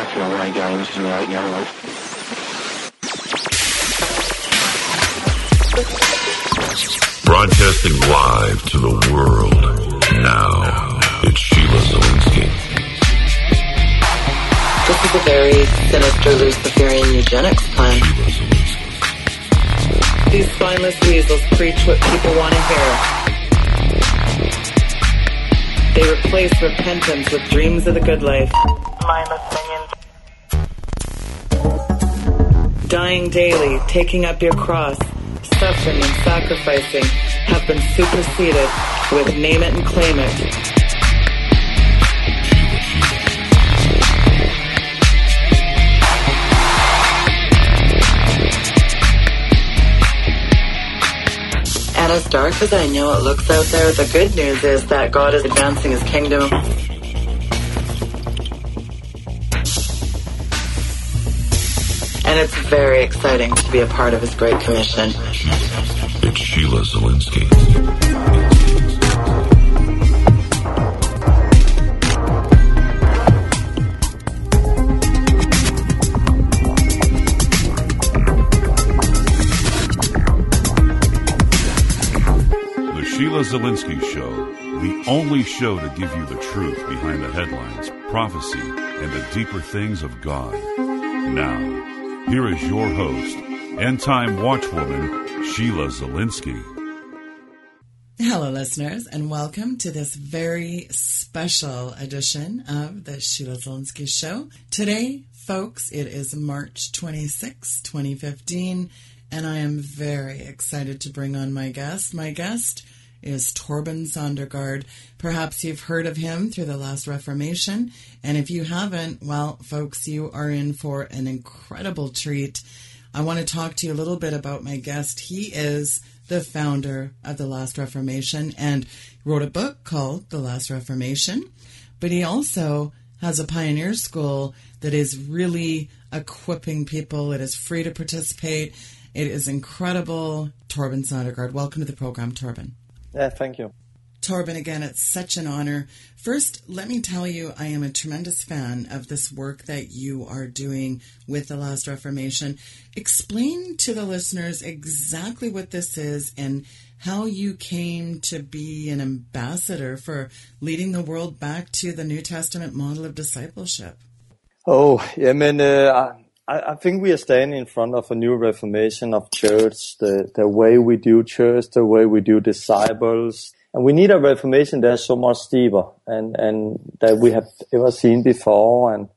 cracking away games and like young Broadcasting live to the world. Now, it's Sheila Zilinsky. This is a very sinister Luciferian eugenics plan. These spineless weasels preach what people want to hear. They replace repentance with dreams of the good life. Mindless minions. Dying daily, taking up your cross, suffering and sacrificing have been superseded with name it and claim it. And as dark as I know it looks out there, the good news is that God is advancing his kingdom. And it's very exciting to be a part of his great commission. It's Sheila Zilinsky. The Sheila Zilinsky Show, the only show to give you the truth behind the headlines, prophecy, and the deeper things of God. Now, here is your host, end time watchwoman, Sheila Zilinsky. Hello, listeners, and welcome to this very special edition of the Sheila Zilinsky Show. Today, folks, it is March 26, 2015, and I am very excited to bring on my guest. My guest is Torben Søndergaard. Perhaps you've heard of him through the last Reformation, and if you haven't, well, folks, you are in for an incredible treat. I want to talk to you a little bit about my guest. He is the founder of the Last Reformation and wrote a book called The Last Reformation, but he also has a pioneer school that is really equipping people. It is free to participate. It is incredible. Torben Søndergaard, welcome to the program, Torben. Yeah, thank you. Torben, again, it's such an honor. First, let me tell you, I am a tremendous fan of this work that you are doing with the Last Reformation. Explain to the listeners exactly what this is and how you came to be an ambassador for leading the world back to the New Testament model of discipleship. Oh, yeah, man. Uh, I, I think we are standing in front of a new reformation of church, the, the way we do church, the way we do disciples. And we need a reformation that's so much deeper and, and that we have ever seen before. And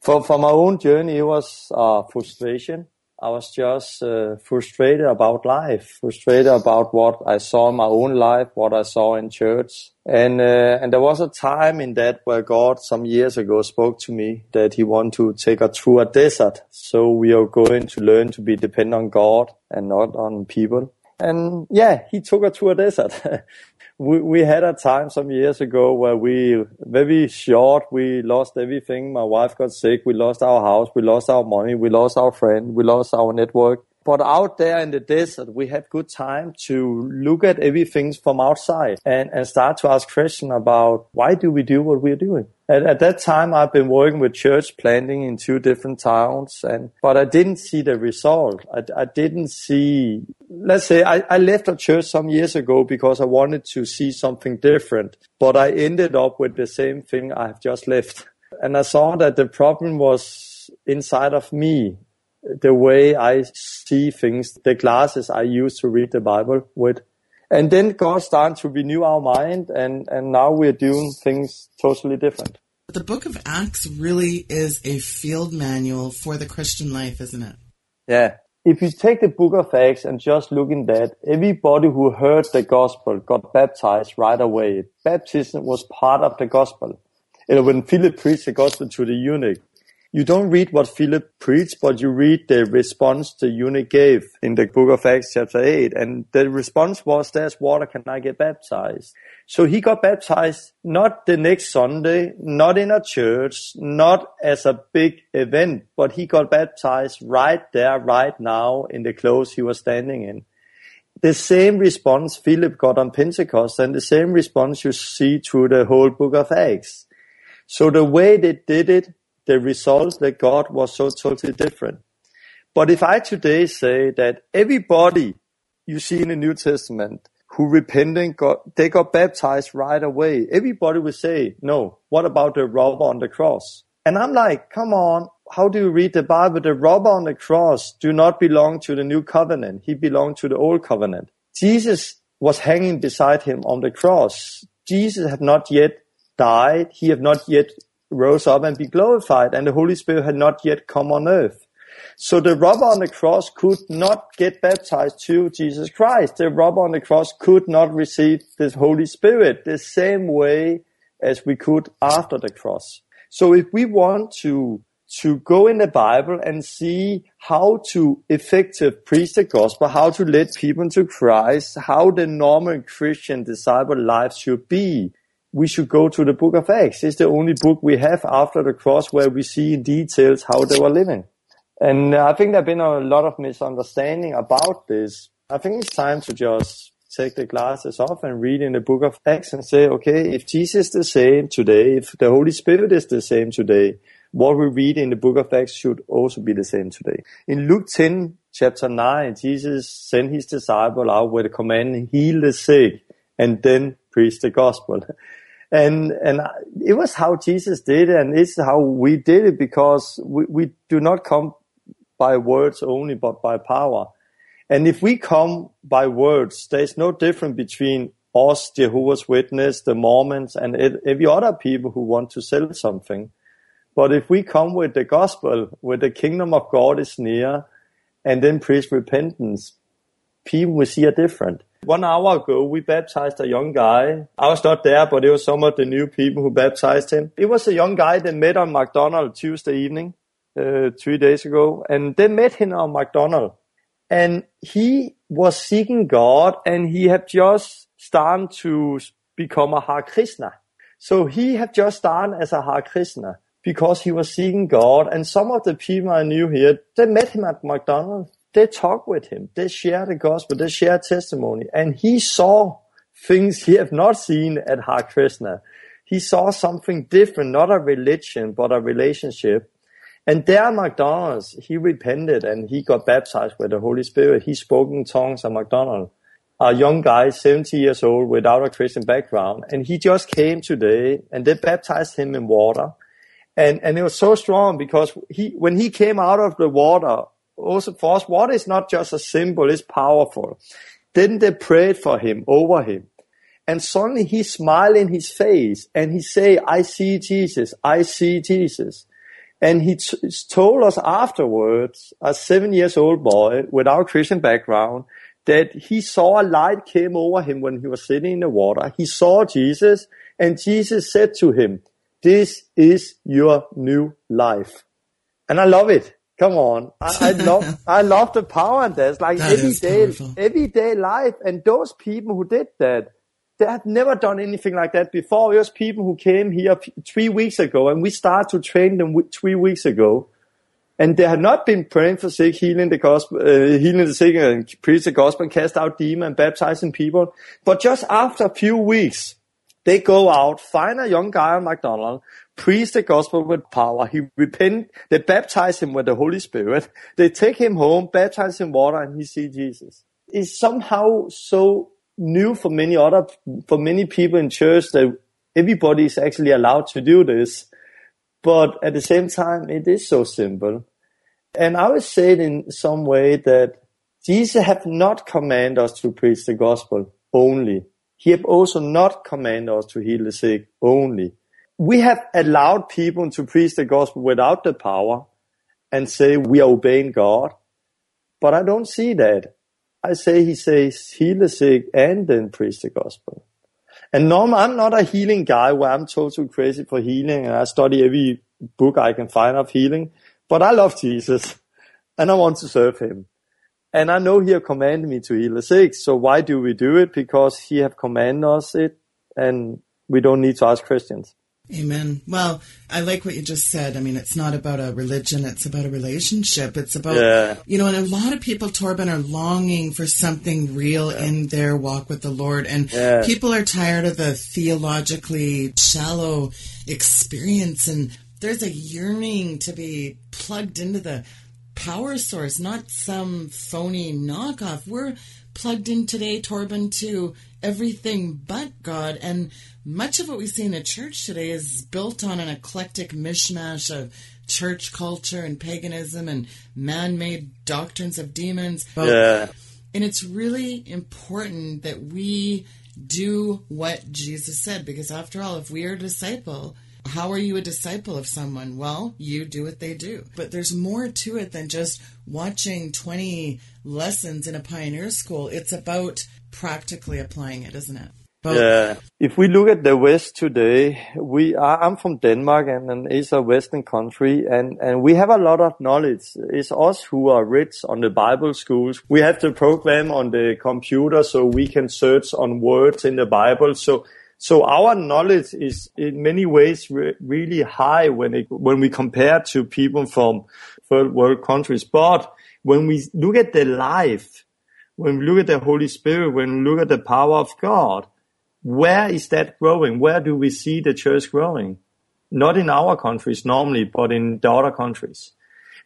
for, for my own journey, it was uh, frustration. I was just uh, frustrated about life, frustrated about what I saw in my own life, what I saw in church. And, uh, and there was a time in that where God some years ago spoke to me that he wanted to take us through a desert. So we are going to learn to be dependent on God and not on people. And yeah, he took us through a desert. we, we had a time some years ago where we, very short, we lost everything. My wife got sick. We lost our house. We lost our money. We lost our friend. We lost our network. But out there in the desert, we had good time to look at everything from outside and, and start to ask questions about why do we do what we're doing? At, at that time, I've been working with church planting in two different towns, and but I didn't see the result. I, I didn't see. Let's say I, I left a church some years ago because I wanted to see something different, but I ended up with the same thing I have just left, and I saw that the problem was inside of me the way I see things, the glasses I use to read the Bible with. And then God started to renew our mind, and, and now we're doing things totally different. The book of Acts really is a field manual for the Christian life, isn't it? Yeah. If you take the book of Acts and just look in that, everybody who heard the gospel got baptized right away. Baptism was part of the gospel. And when Philip preached the gospel to the eunuch, you don't read what Philip preached, but you read the response the eunuch gave in the book of Acts chapter 8. And the response was, there's water, can I get baptized? So he got baptized not the next Sunday, not in a church, not as a big event, but he got baptized right there, right now in the clothes he was standing in. The same response Philip got on Pentecost and the same response you see through the whole book of Acts. So the way they did it the result that God was so totally different. But if I today say that everybody you see in the New Testament who repenting got, they got baptized right away, everybody would say, no, what about the robber on the cross? And I'm like, come on, how do you read the Bible? The robber on the cross do not belong to the new covenant. He belonged to the old covenant. Jesus was hanging beside him on the cross. Jesus had not yet died. He had not yet rose up and be glorified and the Holy Spirit had not yet come on earth. So the robber on the cross could not get baptized to Jesus Christ. The robber on the cross could not receive the Holy Spirit the same way as we could after the cross. So if we want to to go in the Bible and see how to effective preach the gospel, how to lead people to Christ, how the normal Christian disciple life should be. We should go to the book of Acts. It's the only book we have after the cross where we see in details how they were living. And uh, I think there have been a lot of misunderstanding about this. I think it's time to just take the glasses off and read in the book of Acts and say, okay, if Jesus is the same today, if the Holy Spirit is the same today, what we read in the book of Acts should also be the same today. In Luke 10, chapter 9, Jesus sent his disciple out with a command, heal the sick, and then preach the gospel. And, and it was how Jesus did it, and it's how we did it because we, we do not come by words only, but by power. And if we come by words, there's no difference between us, Jehovah's Witness, the Mormons, and every other people who want to sell something. But if we come with the gospel, with the kingdom of God is near, and then preach repentance, people will see a different. One hour ago, we baptized a young guy. I was not there, but it was some of the new people who baptized him. It was a young guy that met on McDonald's Tuesday evening, uh, three days ago, and they met him on McDonald's. And he was seeking God, and he had just started to become a Hare Krishna. So he had just started as a Hare Krishna because he was seeking God. And some of the people I knew here, they met him at McDonald's. They talked with him. They shared the gospel. They shared testimony. And he saw things he had not seen at Hare Krishna. He saw something different, not a religion, but a relationship. And there at McDonald's, he repented and he got baptized with the Holy Spirit. He spoke in tongues at McDonald's. A young guy, 70 years old, without a Christian background. And he just came today and they baptized him in water. And, and it was so strong because he, when he came out of the water, also for us, water is not just a symbol, it's powerful. Then they prayed for him, over him. And suddenly he smiled in his face and he say, I see Jesus, I see Jesus. And he t- told us afterwards, a seven years old boy without Christian background, that he saw a light came over him when he was sitting in the water. He saw Jesus and Jesus said to him, this is your new life. And I love it. Come on. I, I love, I love the power in this. Like That everyday, powerful. everyday life. And those people who did that, they had never done anything like that before. It was people who came here three weeks ago and we started to train them three weeks ago. And they had not been praying for sick, healing the gospel, uh, healing the sick and preach the gospel and cast out demons and baptizing people. But just after a few weeks, they go out, find a young guy at McDonald's, preach the gospel with power. He repent. They baptize him with the Holy Spirit. They take him home, baptize him water, and he see Jesus. It's somehow so new for many other, for many people in church that everybody is actually allowed to do this. But at the same time, it is so simple. And I would say it in some way that Jesus have not commanded us to preach the gospel only. He have also not commanded us to heal the sick only. We have allowed people to preach the gospel without the power and say we are obeying God. But I don't see that. I say he says heal the sick and then preach the gospel. And normally I'm not a healing guy where I'm totally crazy for healing and I study every book I can find of healing. But I love Jesus and I want to serve him. And I know he commanded me to heal the sick. So why do we do it? Because he have commanded us it and we don't need to ask questions. Amen. Well, I like what you just said. I mean, it's not about a religion, it's about a relationship. It's about, Yeah. you know, and a lot of people, Torben, are longing for something real in their walk with the Lord. And Yeah. people are tired of the theologically shallow experience and there's a yearning to be plugged into the power source, not some phony knockoff. We're plugged in today, Torben, to everything but God. And much of what we see in the church today is built on an eclectic mishmash of church culture and paganism and man made doctrines of demons. Yeah. And it's really important that we do what Jesus said, because after all, if we are a disciple, how are you a disciple of someone? Well, you do what they do. But there's more to it than just watching 20 lessons in a pioneer school. It's about practically applying it, isn't it? But yeah. If we look at the West today, we are, I'm from Denmark and, and it's a Western country and, and we have a lot of knowledge. It's us who are rich on the Bible schools. We have the program on the computer so we can search on words in the Bible. So, so our knowledge is in many ways re- really high when it, when we compare to people from third world countries. But when we look at the life, when we look at the Holy Spirit, when we look at the power of God, where is that growing? Where do we see the church growing? Not in our countries normally, but in the other countries.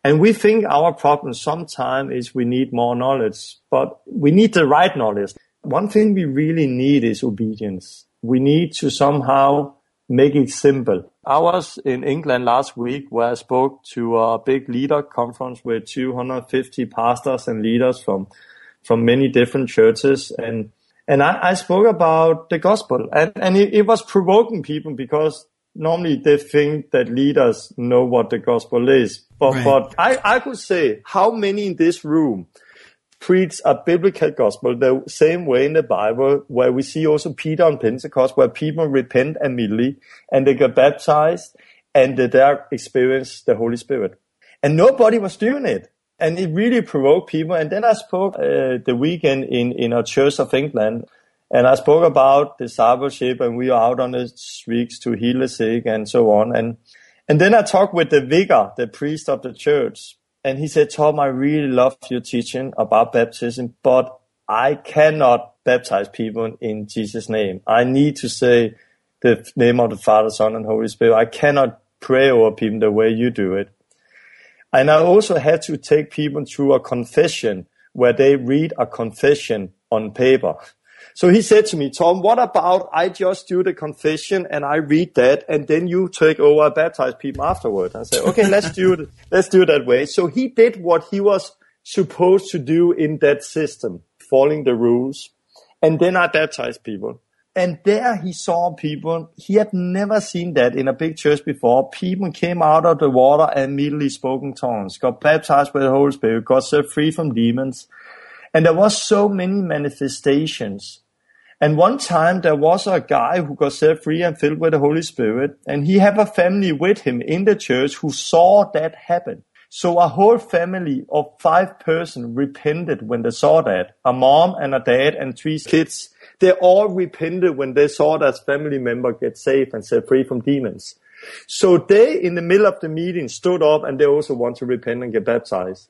And we think our problem sometimes is we need more knowledge, but we need the right knowledge. One thing we really need is obedience. We need to somehow make it simple. I was in England last week where I spoke to a big leader conference with 250 pastors and leaders from, from many different churches. And and I, I spoke about the gospel and, and it, it was provoking people because normally they think that leaders know what the gospel is. But, right. but I, I could say how many in this room preach a biblical gospel the same way in the Bible, where we see also Peter on Pentecost, where people repent immediately and they get baptized and they experience the Holy Spirit. And nobody was doing it and it really provoked people. And then I spoke uh, the weekend in in a church of England, and I spoke about discipleship, and we are out on the streets to heal the sick and so on. And and then I talked with the vicar, the priest of the church, and he said, "Tom, I really love your teaching about baptism, but I cannot baptize people in Jesus' name. I need to say." The name of the Father, Son, and Holy Spirit. I cannot pray over people the way you do it. And I also had to take people through a confession where they read a confession on paper. So he said to me, Tom, what about I just do the confession and I read that and then you take over baptize people afterward? I said, okay, let's do it. Let's do it that way. So he did what he was supposed to do in that system, following the rules. And then I baptized people. And there he saw people, he had never seen that in a big church before. People came out of the water and immediately spoke in tongues, got baptized with the Holy Spirit, got set free from demons. And there was so many manifestations. And one time there was a guy who got set free and filled with the Holy Spirit, and he had a family with him in the church who saw that happen. So a whole family of five person repented when they saw that. A mom and a dad and three kids they all repented when they saw that family member get saved and set free from demons. So they, in the middle of the meeting, stood up and they also want to repent and get baptized.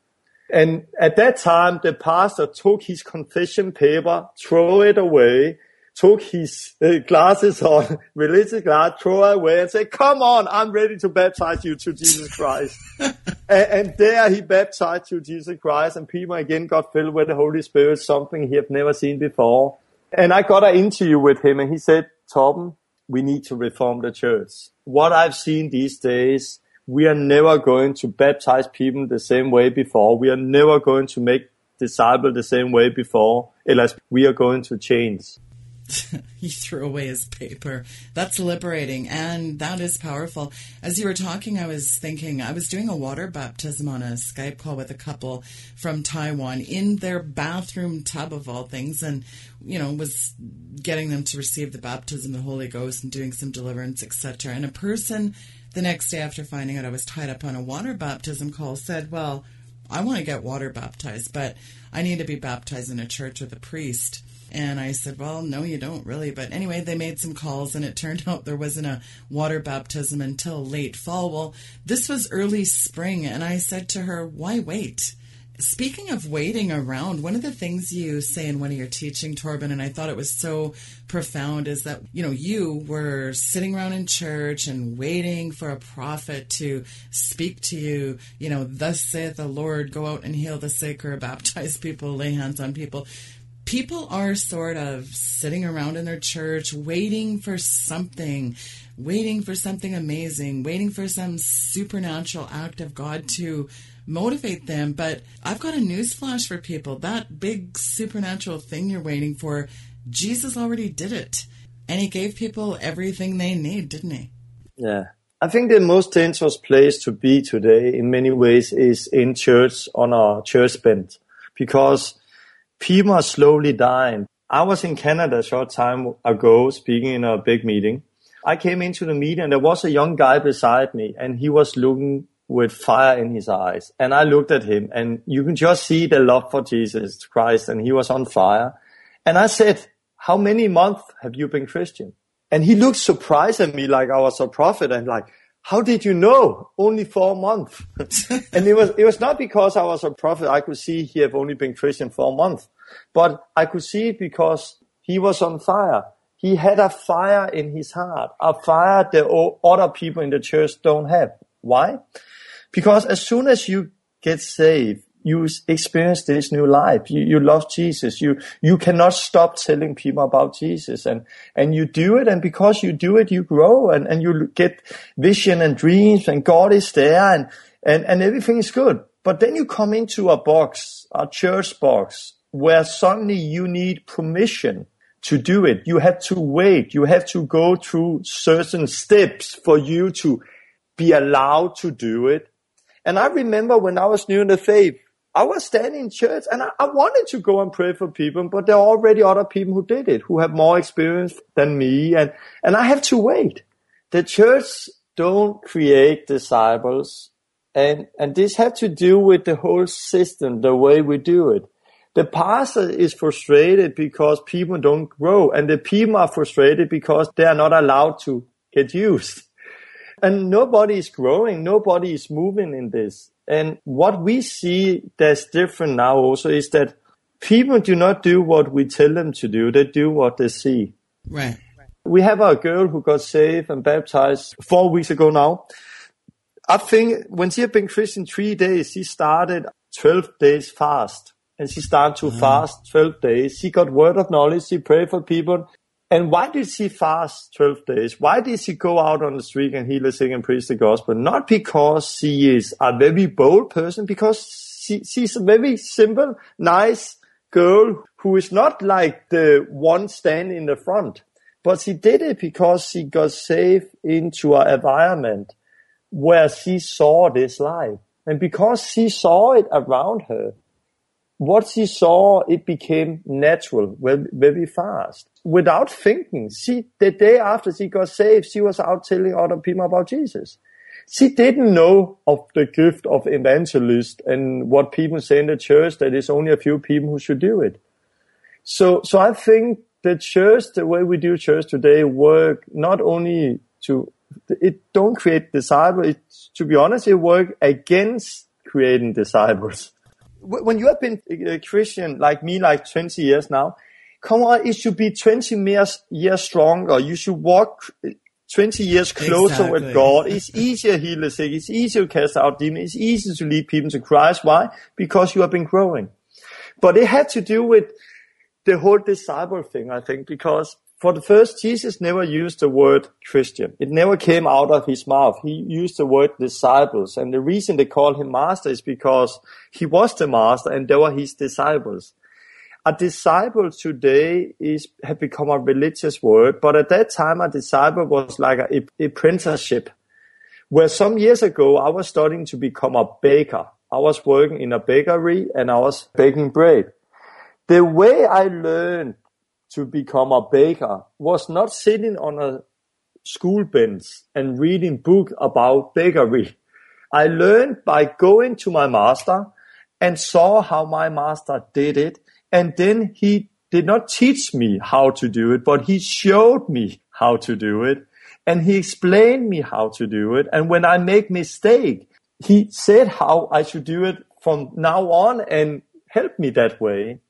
And at that time, the pastor took his confession paper, throw it away, took his uh, glasses on, religious glass, throw it away and said, come on, I'm ready to baptize you to Jesus Christ. and, and, there he baptized to Jesus Christ and people again got filled with the Holy Spirit, something he had never seen before. And I got an interview with him and he said, Tom, we need to reform the church. What I've seen these days, we are never going to baptize people the same way before. We are never going to make disciples the same way before, unless we are going to change. he threw away his paper. That's liberating and that is powerful. As you were talking, I was thinking I was doing a water baptism on a Skype call with a couple from Taiwan in their bathroom tub of all things and you know was getting them to receive the baptism of the Holy Ghost and doing some deliverance, etc. And a person the next day after finding out I was tied up on a water baptism call said, "Well, I want to get water baptized, but I need to be baptized in a church with a priest." And I said, Well, no, you don't really. But anyway, they made some calls, and it turned out there wasn't a water baptism until late fall. Well, this was early spring, and I said to her, Why wait? Speaking of waiting around, one of the things you say in one of your teaching, Torben, and I thought it was so profound, is that you know you were sitting around in church and waiting for a prophet to speak to you. You know, thus saith the Lord, go out and heal the sick or baptize people, lay hands on people people are sort of sitting around in their church waiting for something, waiting for something amazing, waiting for some supernatural act of God to motivate them. But I've got a news flash for people. That big supernatural thing you're waiting for, Jesus already did it. And he gave people everything they need, didn't he? Yeah. I think the most dangerous place to be today in many ways is in church on our church bench because people are slowly dying. I was in Canada a short time ago speaking in a big meeting. I came into the meeting and there was a young guy beside me and he was looking with fire in his eyes. And I looked at him and you can just see the love for Jesus Christ and he was on fire. And I said, how many months have you been Christian? And he looked surprised at me like I was a prophet and like, how did you know? Only four months. and it was, it was not because I was a prophet. I could see he had only been Christian for a month, but I could see it because he was on fire. He had a fire in his heart, a fire that other people in the church don't have. Why? Because as soon as you get saved, you experience this new life. You, you love Jesus. You, you cannot stop telling people about Jesus and, and you do it. And because you do it, you grow and, and you get vision and dreams and God is there and, and, and everything is good. But then you come into a box, a church box where suddenly you need permission to do it. You have to wait. You have to go through certain steps for you to be allowed to do it. And I remember when I was new in the faith, I was standing in church and I, I, wanted to go and pray for people, but there are already other people who did it, who have more experience than me. And, and I have to wait. The church don't create disciples. And, and this had to do with the whole system, the way we do it. The pastor is frustrated because people don't grow and the people are frustrated because they are not allowed to get used. And nobody is growing. Nobody is moving in this. And what we see that's different now also is that people do not do what we tell them to do. They do what they see. Right. We have a girl who got saved and baptized four weeks ago now. I think when she had been Christian three days, she started 12 days fast and she started to mm. fast 12 days. She got word of knowledge. She prayed for people. And why did she fast 12 days? Why did she go out on the street and heal the sick and preach the gospel? Not because she is a very bold person, because she, she's a very simple, nice girl who is not like the one standing in the front. But she did it because she got saved into an environment where she saw this life. And because she saw it around her, what she saw, it became natural very, very fast. Without thinking, she, the day after she got saved, she was out telling other people about Jesus. She didn't know of the gift of evangelist and what people say in the church that it's only a few people who should do it. So, so I think the church, the way we do church today work not only to, it don't create disciples, it, to be honest, it work against creating disciples when you have been uh, a Christian like me, like 20 years now, come on, it should be 20 years, years stronger. You should walk uh, 20 years closer exactly. with God. It's easier to heal the sick. It's easier to cast out demons. It's easier to lead people to Christ. Why? Because you have been growing. But it had to do with the whole disciple thing, I think, because for the first, Jesus never used the word Christian. It never came out of his mouth. He used the word disciples. And the reason they call him master is because he was the master and they were his disciples. A disciple today is have become a religious word, but at that time a disciple was like a, apprenticeship. Where some years ago I was studying to become a baker. I was working in a bakery and I was baking bread. The way I learned to become a baker was not sitting on a school bench and reading book about bakery. I learned by going to my master and saw how my master did it. And then he did not teach me how to do it, but he showed me how to do it. And he explained me how to do it. And when I make mistake, he said how I should do it from now on and help me that way.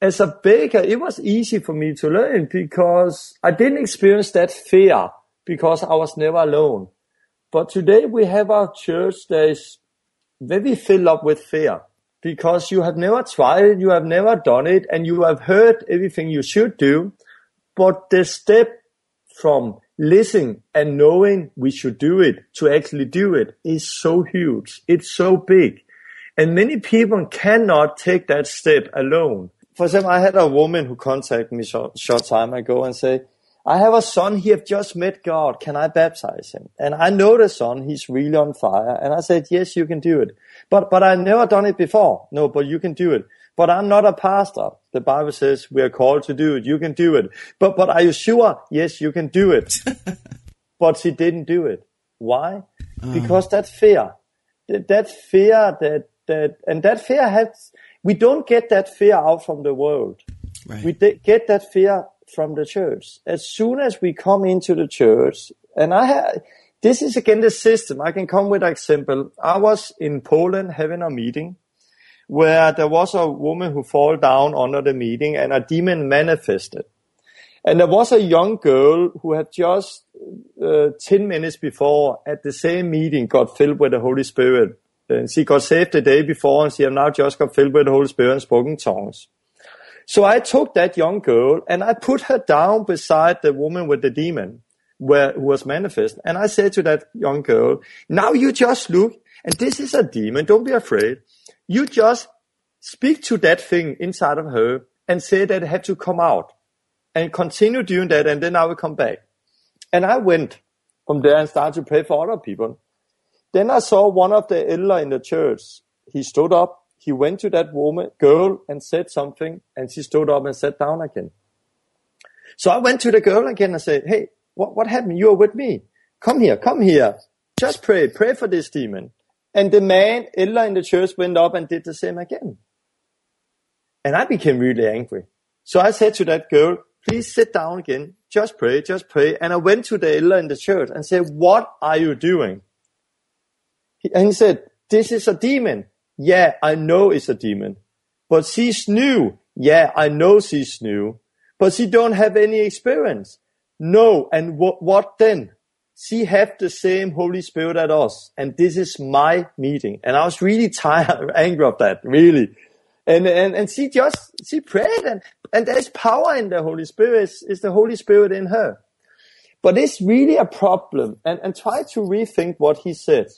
As a baker, it was easy for me to learn because I didn't experience that fear because I was never alone. But today we have a church that is very filled up with fear because you have never tried it, you have never done it, and you have heard everything you should do. But the step from listening and knowing we should do it to actually do it is so huge. It's so big. And many people cannot take that step alone. For example, I had a woman who contacted me short, short time ago and say, I have a son, he have just met God. Can I baptize him? And I know the son, he's really on fire. And I said, yes, you can do it. But, but I've never done it before. No, but you can do it. But I'm not a pastor. The Bible says we are called to do it. You can do it. But, but are you sure? Yes, you can do it. but she didn't do it. Why? Ah. Because that fear, that, that fear that, that, and that fear has, we don't get that fear out from the world. Right. We de- get that fear from the church. As soon as we come into the church, and I have, this is again the system. I can come with an example. I was in Poland having a meeting where there was a woman who fell down under the meeting and a demon manifested. And there was a young girl who had just uh, 10 minutes before at the same meeting got filled with the Holy Spirit. Øh, and she got saved the day before and she had now just got filled with the Holy Spirit and spoken tongues. So I took that young girl and I put her down beside the woman with the demon where who was manifest. And I said to that young girl, now you just look and this is a demon. Don't be afraid. You just speak to that thing inside of her and say that it had to come out and continue doing that. And then I will come back. And I went from there and started to pray for other people. Then I saw one of the elder in the church. He stood up. He went to that woman, girl and said something and she stood up and sat down again. So I went to the girl again and said, Hey, what, what happened? You are with me. Come here, come here. Just pray, pray for this demon. And the man, elder in the church went up and did the same again. And I became really angry. So I said to that girl, please sit down again. Just pray, just pray. And I went to the elder in the church and said, what are you doing? He- And he said, this is a demon. Yeah, I know it's a demon. But she's new. Yeah, I know she's new. But she don't have any experience. No, and what, what then? She have the same Holy Spirit as us. And this is my meeting. And I was really tired, angry of that, really. And, and, and she just, she prayed and, and there's power in the Holy Spirit. It's, the Holy Spirit in her. But it's really a problem. And, and try to rethink what he said.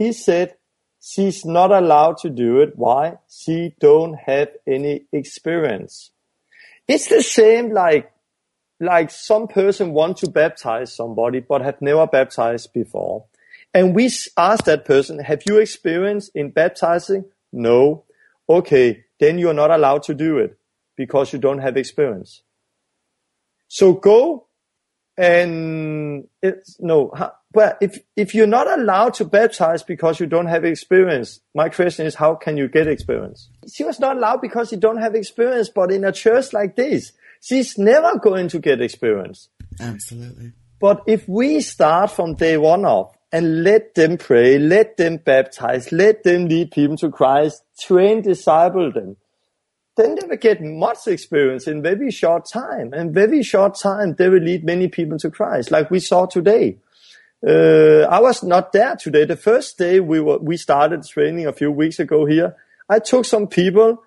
He said, she's not allowed to do it. Why? She don't have any experience. It's the same like, like some person want to baptize somebody, but have never baptized before. And we ask that person, have you experience in baptizing? No. Okay. Then you're not allowed to do it because you don't have experience. So go and it's no, but if, if you're not allowed to baptize because you don't have experience, my question is, how can you get experience? She was not allowed because she don't have experience, but in a church like this, she's never going to get experience. Absolutely. But if we start from day one off and let them pray, let them baptize, let them lead people to Christ, train, disciple them, then they will get much experience in very short time. And very short time, they will lead many people to Christ, like we saw today. Uh, I was not there today. The first day we were, we started training a few weeks ago here. I took some people.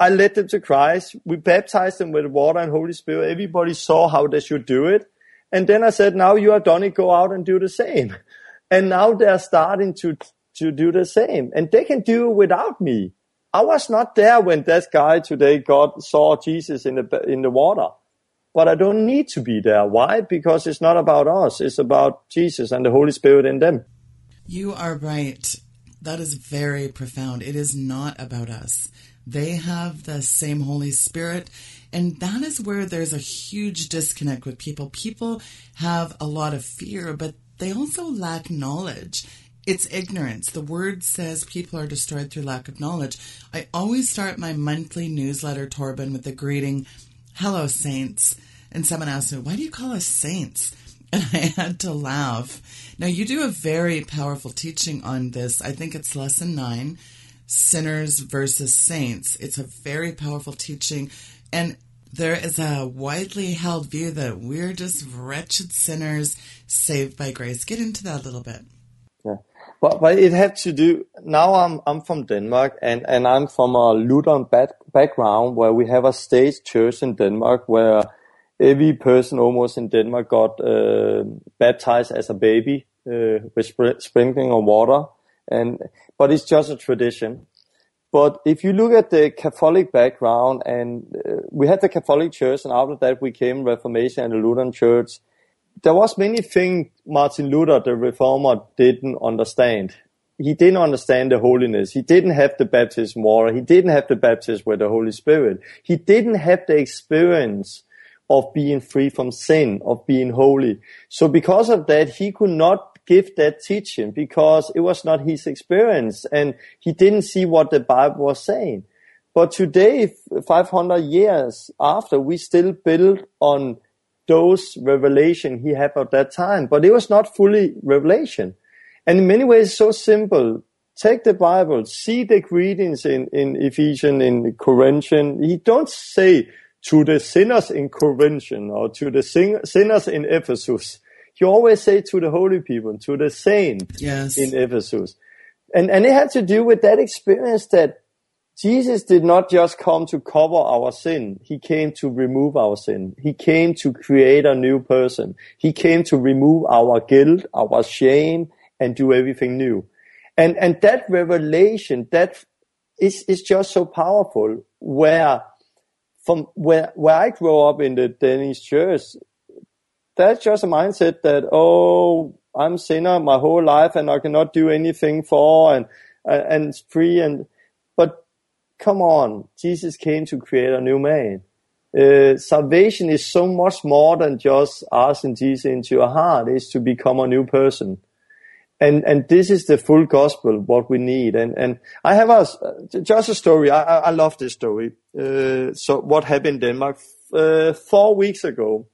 I led them to Christ. We baptized them with water and Holy Spirit. Everybody saw how they should do it. And then I said, now you have done it, go out and do the same. And now they're starting to, to do the same and they can do it without me. I was not there when that guy today got, saw Jesus in the, in the water, but I don't need to be there. Why? Because it's not about us. It's about Jesus and the Holy Spirit in them. You are right. That is very profound. It is not about us. They have the same Holy Spirit. And that is where there's a huge disconnect with people. People have a lot of fear, but they also lack knowledge. It's ignorance. The word says people are destroyed through lack of knowledge. I always start my monthly newsletter, Torben, with the greeting, Hello, saints. And someone asked me, Why do you call us saints? And I had to laugh. Now, you do a very powerful teaching on this. I think it's lesson nine sinners versus saints. It's a very powerful teaching. And there is a widely held view that we're just wretched sinners saved by grace. Get into that a little bit. Yeah. But, but it had to do, now I'm, I'm from Denmark and, and I'm from a Lutheran back, background where we have a state church in Denmark where every person almost in Denmark got uh, baptized as a baby uh, with sp- sprinkling of water. And, but it's just a tradition. But if you look at the Catholic background, and uh, we had the Catholic Church, and after that we came Reformation and the Lutheran Church. There was many things Martin Luther, the Reformer, didn't understand. He didn't understand the holiness. He didn't have the baptism water. He didn't have the baptism with the Holy Spirit. He didn't have the experience of being free from sin, of being holy. So because of that, he could not give that teaching because it was not his experience and he didn't see what the Bible was saying. But today, 500 years after, we still build on those revelation he had at that time, but it was not fully revelation. And in many ways, so simple. Take the Bible, see the greetings in, in Ephesians, in Corinthians. He don't say to the sinners in Corinthians or to the sing- sinners in Ephesus he always say to the holy people, to the saints yes. in Ephesus. And, and it had to do with that experience that Jesus did not just come to cover our sin. He came to remove our sin. He came to create a new person. He came to remove our guilt, our shame, and do everything new. And, and that revelation, that is, is just so powerful where from where, where I grew up in the Danish church, that's just a mindset that oh I'm sinner my whole life and I cannot do anything for and and it's free and but come on Jesus came to create a new man. Uh, salvation is so much more than just asking Jesus into your heart. It's to become a new person. And, and this is the full gospel, what we need. And, and I have a, just a story. I, I love this story. Uh, so what happened in Denmark, uh, four weeks ago,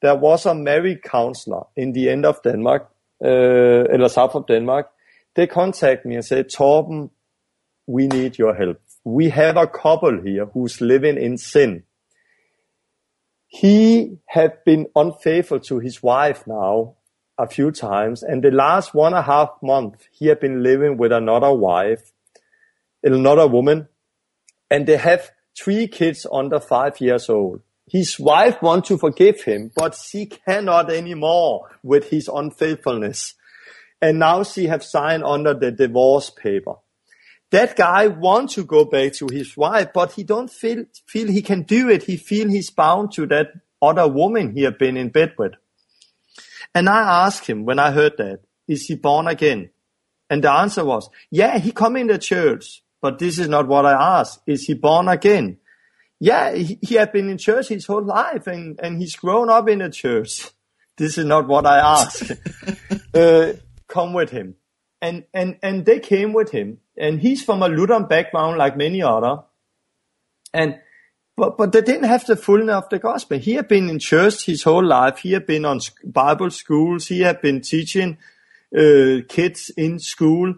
there was a married counselor in the end of Denmark, uh, eller south of Denmark. They contact me and said, Torben, we need your help. We have a couple here who's living in sin. He had been unfaithful to his wife now a few times, and the last one and a half month he had been living with another wife, another woman, and they have three kids under five years old. His wife wants to forgive him, but she cannot anymore with his unfaithfulness. And now she have signed under the divorce paper. That guy wants to go back to his wife, but he don't feel, feel he can do it. He feel he's bound to that other woman he had been in bed with. And I asked him when I heard that, is he born again? And the answer was, yeah, he come in the church, but this is not what I asked. Is he born again? yeah, he, he had been in church his whole life and, and he's grown up in a church. This is not what I asked. uh, come with him. And, and, and they came with him and he's from a Lutheran background like many other. And, but, but they didn't have the fullness of the gospel. He had been in church his whole life. He had been on Bible schools. He had been teaching, uh, kids in school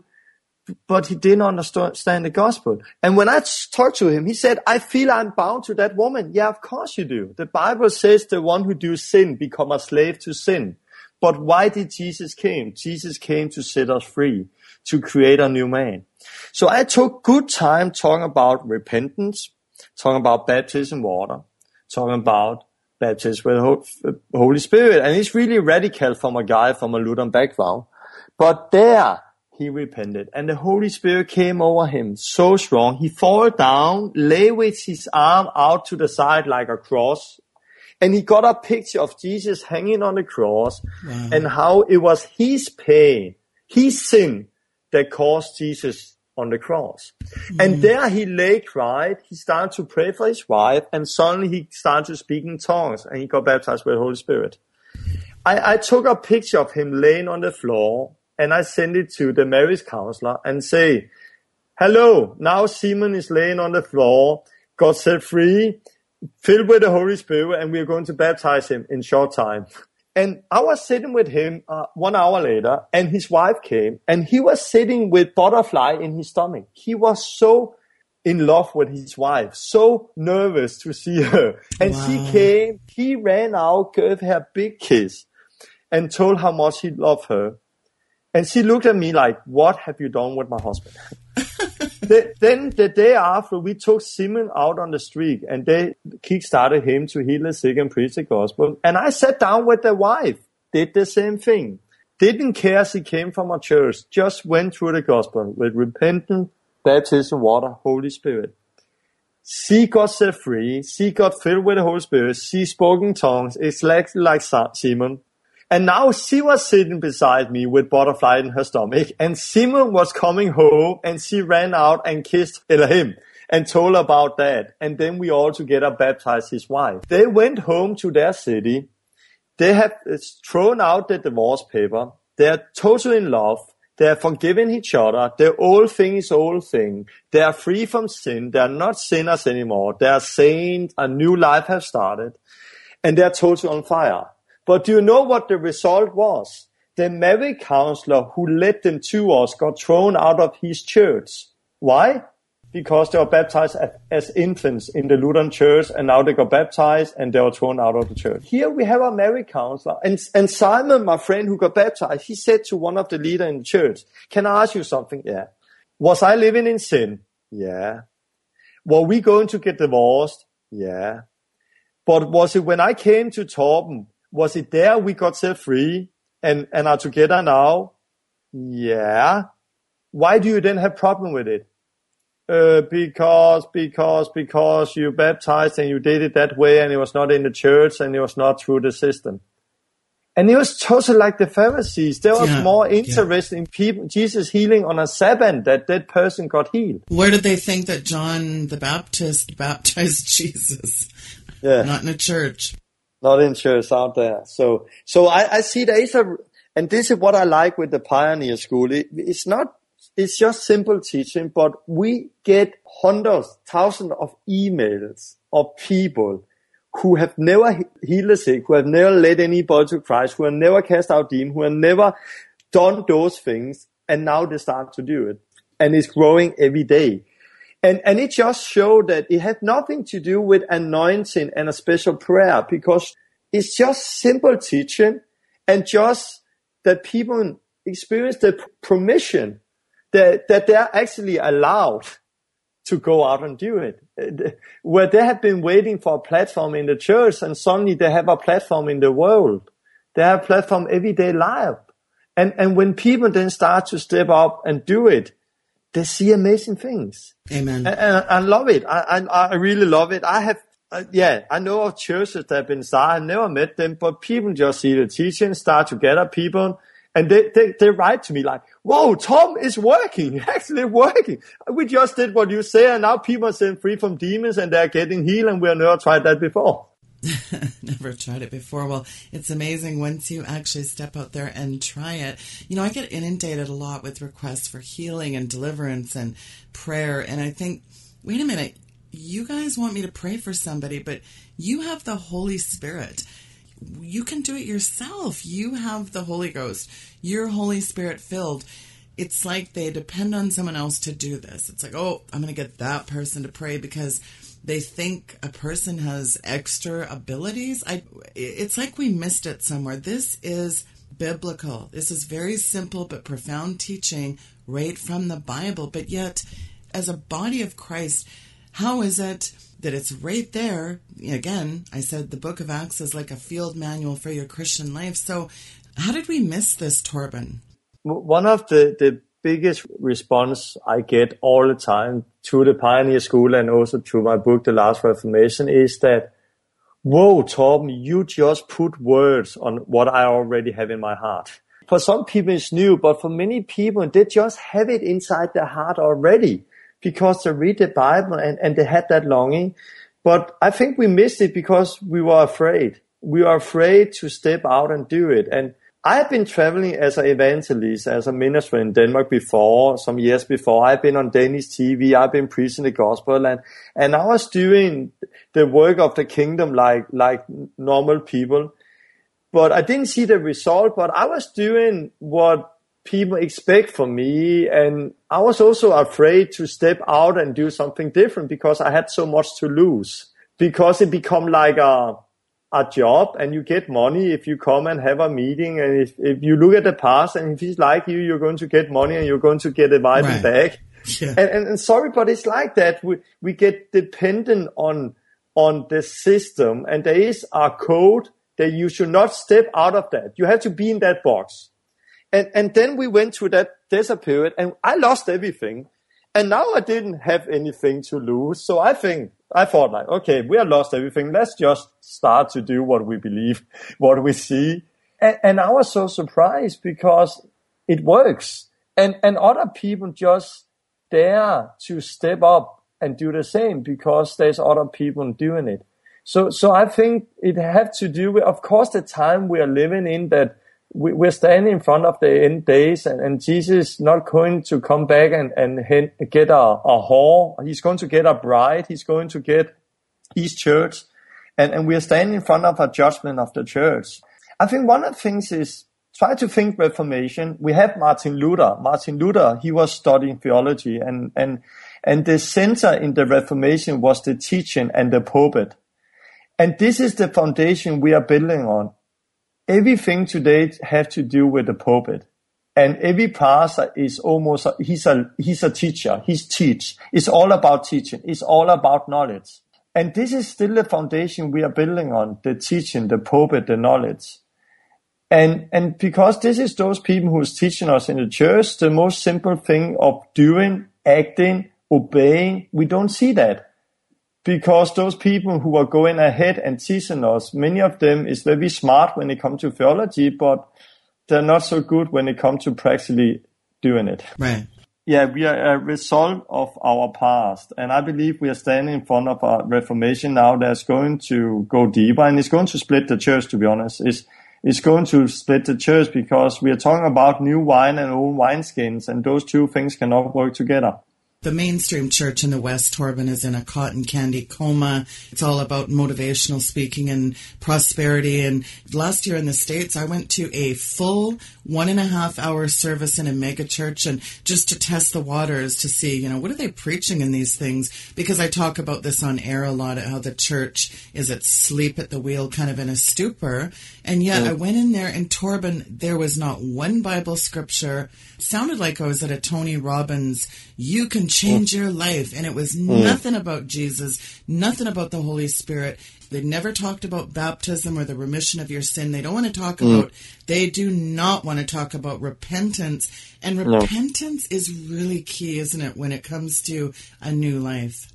but he didn't understand the gospel. And when I talked to him, he said, I feel I'm bound to that woman. Yeah, of course you do. The Bible says the one who do sin become a slave to sin. But why did Jesus came? Jesus came to set us free, to create a new man. So I took good time talking about repentance, talking about baptism water, talking about baptism with the Holy Spirit. And it's really radical from a guy from a Lutheran background. But there, he repented and the Holy Spirit came over him so strong. He fall down, lay with his arm out to the side like a cross. And he got a picture of Jesus hanging on the cross wow. and how it was his pain, his sin that caused Jesus on the cross. Mm. And there he lay cried. He started to pray for his wife and suddenly he started to speak in tongues and he got baptized with the Holy Spirit. I, I took a picture of him laying on the floor and I send it to the marriage counselor and say, hello, now Simon is laying on the floor, got set free, filled with the Holy Spirit, and we are going to baptize him in short time. And I was sitting with him uh, one hour later, and his wife came, and he was sitting with butterfly in his stomach. He was so in love with his wife, so nervous to see her. And wow. she came, he ran out, gave her a big kiss, and told how much he loved her. And she looked at me like, what have you done with my husband? the, then the day after, we took Simon out on the street and they kick-started him to heal the sick and preach the gospel. And I sat down with the wife, did the same thing. Didn't care she came from a church, just went through the gospel with repentance, baptism, water, Holy Spirit. She got set free. She got filled with the Holy Spirit. She spoke in tongues exactly like Simon. And now she was sitting beside me with butterfly in her stomach and Simon was coming home and she ran out and kissed him and told about that. And then we all together baptized his wife. They went home to their city. They have uh, thrown out the divorce paper. They're totally in love. They're forgiving each other. The old thing is old thing. They are free from sin. They're not sinners anymore. They are saints. A new life has started. And they're totally on fire. But do you know what the result was? The marriage counselor who led them to us got thrown out of his church. Why? Because they were baptized as infants in the Lutheran church and now they got baptized and they were thrown out of the church. Here we have our marriage counselor and, and Simon, my friend who got baptized, he said to one of the leaders in the church, can I ask you something? Yeah. Was I living in sin? Yeah. Were we going to get divorced? Yeah. But was it when I came to Torben was it there we got set free and, and are together now? Yeah. Why do you then have problem with it? Uh, because, because, because you baptized and you did it that way and it was not in the church and it was not through the system. And it was totally like the Pharisees. They was yeah, more interested yeah. in people, Jesus healing on a Sabbath that that person got healed. Where did they think that John the Baptist baptized Jesus? Yeah. Not in a church not insurers out there. So, so I, I see there is a, and this is what I like with the Pioneer School. It, it's not, it's just simple teaching, but we get hundreds, thousands of emails of people who have never healed the sick, who have never led anybody to Christ, who have never cast out demons, who have never done those things, and now they start to do it. And it's growing every day. And, and it just showed that it had nothing to do with anointing and a special prayer because it's just simple teaching and just that people experience the permission that, that they're actually allowed to go out and do it. Uh, where they have been waiting for a platform in the church and suddenly they have a platform in the world. They have a platform everyday life. And, and when people then start to step up and do it, they see amazing things. Amen. And, and I love it. I, I, I really love it. I have, uh, yeah, I know of churches that have been started. I've never met them, but people just see the teaching, start to gather people, and they, they, they write to me like, whoa, Tom is working, actually working. We just did what you say, and now people are set free from demons and they're getting healed, and we have never tried that before. Never tried it before. Well, it's amazing once you actually step out there and try it. You know, I get inundated a lot with requests for healing and deliverance and prayer. And I think, wait a minute, you guys want me to pray for somebody, but you have the Holy Spirit. You can do it yourself. You have the Holy Ghost. You're Holy Spirit filled. It's like they depend on someone else to do this. It's like, oh, I'm going to get that person to pray because they think a person has extra abilities. I, it's like we missed it somewhere. This is biblical. This is very simple but profound teaching right from the Bible. But yet, as a body of Christ, how is it that it's right there? Again, I said the book of Acts is like a field manual for your Christian life. So, how did we miss this, Torben? One of the, the biggest response I get all the time to the Pioneer School and also to my book, The Last Reformation, is that, whoa, Torben, you just put words on what I already have in my heart. For some people it's new, but for many people, they just have it inside their heart already because they read the Bible and, and they had that longing. But I think we missed it because we were afraid. We were afraid to step out and do it. And I've been traveling as an evangelist, as a minister in Denmark before, some years before. I've been on Danish TV. I've been preaching the gospel and, and I was doing the work of the kingdom like, like normal people. but I didn't see the result. But I was doing what people expect from me, and I was also afraid to step out and do something different because I had so much to lose. Because it become like a a job and you get money if you come and have a meeting and if, if you look at the past and if he's like you you're going to get money and you're going to get invited right. back yeah. and, and, and sorry but it's like that we we get dependent on on the system and there is a code that you should not step out of that. You have to be in that box. And, and then we went through that desert period and I lost everything. And now I didn't have anything to lose. So I think, I thought like, okay, we have lost everything. Let's just start to do what we believe, what we see. And, and I was so surprised because it works. And, and other people just dare to step up and do the same because there's other people doing it. So, so I think it have to do with, of course, the time we are living in that we, we're standing in front of the end days and, and Jesus is not going to come back and, and get a, a whore. He's going to get a bride. He's going to get his church. And, and we are standing in front of a judgment of the church. I think one of the things is try to think Reformation. We have Martin Luther. Martin Luther, he was studying theology and, and, and the center in the Reformation was the teaching and the pulpit. And this is the foundation we are building on. Everything today have to do with the pulpit. And every pastor is almost, a, he's a, he's a teacher. He's teach. It's all about teaching. It's all about knowledge. And this is still the foundation we are building on, the teaching, the pulpit, the knowledge. And, and because this is those people who's teaching us in the church, the most simple thing of doing, acting, obeying, we don't see that because those people who are going ahead and teaching us, many of them is very smart when it comes to theology, but they're not so good when it comes to practically doing it. Right. Yeah, we are a result of our past. And I believe we are standing in front of a reformation now that's going to go deeper and it's going to split the church, to be honest. It's, it's going to split the church because we are talking about new wine and old wineskins and those two things cannot work together. The mainstream church in the West, Torben, is in a cotton candy coma. It's all about motivational speaking and prosperity. And last year in the States, I went to a full one and a half hour service in a mega church and just to test the waters to see, you know, what are they preaching in these things? Because I talk about this on air a lot, how the church is at sleep at the wheel, kind of in a stupor. And yet I mm. went in there and Torben, there was not one Bible scripture. It sounded like I was at a Tony Robbins, you can change your life. And it was nothing about Jesus, nothing about the Holy Spirit. They never talked about baptism or the remission of your sin. They don't want to talk mm. about, they do not want to talk about repentance. And repentance no. is really key, isn't it, when it comes to a new life?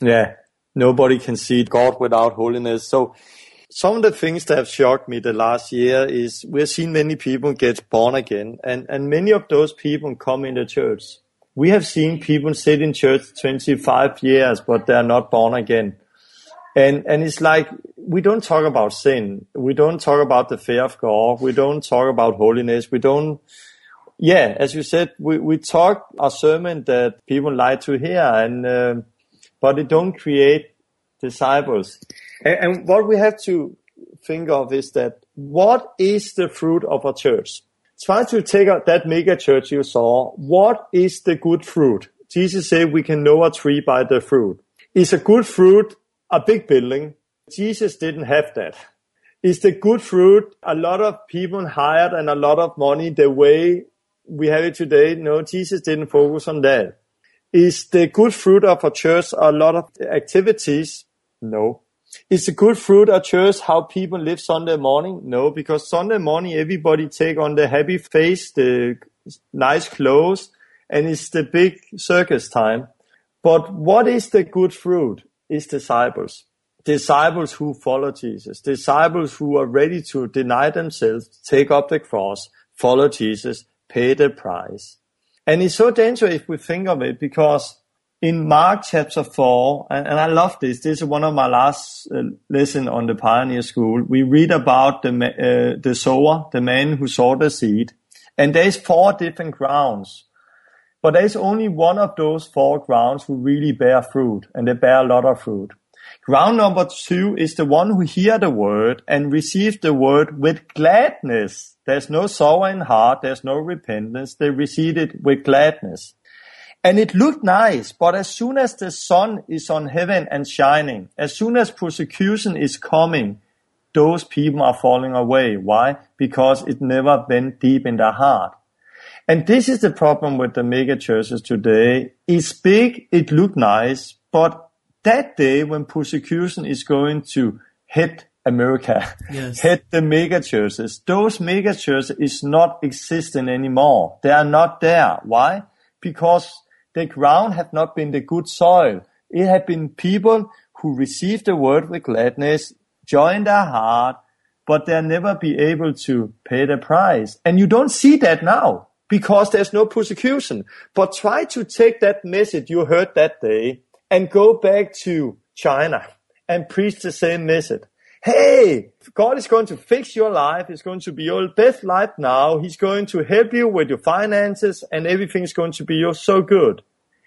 Yeah. Nobody can see God without holiness. So, some of the things that have shocked me the last year is we're seeing many people get born again and, and many of those people come in the church we have seen people sit in church 25 years, but they're not born again. And, and it's like, we don't talk about sin. We don't talk about the fear of God. We don't talk about holiness. We don't, yeah, as you said, we, we talk a sermon that people like to hear and, uh, but it don't create disciples. And, and what we have to think of is that what is the fruit of a church? Try to take out that mega church you saw. What is the good fruit? Jesus said we can know a tree by the fruit. Is a good fruit a big building? Jesus didn't have that. Is the good fruit a lot of people hired and a lot of money the way we have it today? No, Jesus didn't focus on that. Is the good fruit of a church a lot of activities? No. Is the good fruit at church how people live Sunday morning? No, because Sunday morning everybody take on the happy face, the nice clothes, and it's the big circus time. But what is the good fruit? Is disciples. Disciples who follow Jesus. Disciples who are ready to deny themselves, take up the cross, follow Jesus, pay the price. And it's so dangerous if we think of it because in Mark chapter 4, and, and, I love this, this is one of my last uh, lesson on the Pioneer School. We read about the, uh, the sower, the man who sowed the seed. And there's four different grounds. But there's only one of those four grounds who really bear fruit, and they bear a lot of fruit. Ground number two is the one who hear the word and receive the word with gladness. There's no sorrow in heart. There's no repentance. They receive it with gladness. And it looked nice, but as soon as the sun is on heaven and shining, as soon as persecution is coming, those people are falling away. Why? Because it never went deep in their heart. And this is the problem with the mega churches today. It's big, it looked nice, but that day when persecution is going to hit America, Yes. hit the mega churches, those mega churches is not existing anymore. They are not there. Why? Because the ground had not been the good soil. It had been people who received the word with gladness, join their heart, but they'll never be able to pay the price. And you don't see that now because there's no persecution. But try to take that message you heard that day and go back to China and preach the same message. Hey, God is going to fix your life. It's going to be your best life now. He's going to help you with your finances and everything's going to be your so good.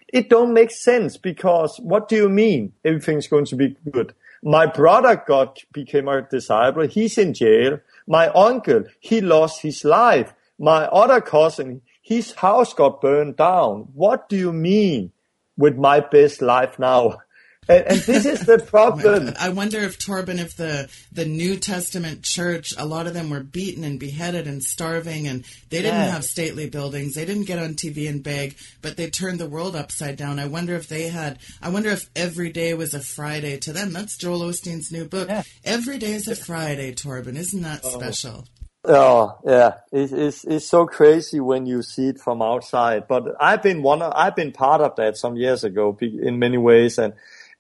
It don't make sense because what do you mean everything's going to be good? My brother got became a disciple. He's in jail. My uncle, he lost his life. My other cousin, his house got burned down. What do you mean with my best life now? And, and this is the problem. I wonder if Torben, if the the New Testament church, a lot of them were beaten and beheaded and starving, and they didn't Yeah. have stately buildings. They didn't get on TV and beg, but they turned the world upside down. I wonder if they had. I wonder if every day was a Friday to them. That's Joel Osteen's new book. Yeah. Every day is a Friday, Torben. Isn't that oh. special? Oh, yeah. It, it's, it's so crazy when you see it from outside. But I've been one, of, I've been part of that some years ago in many ways. And,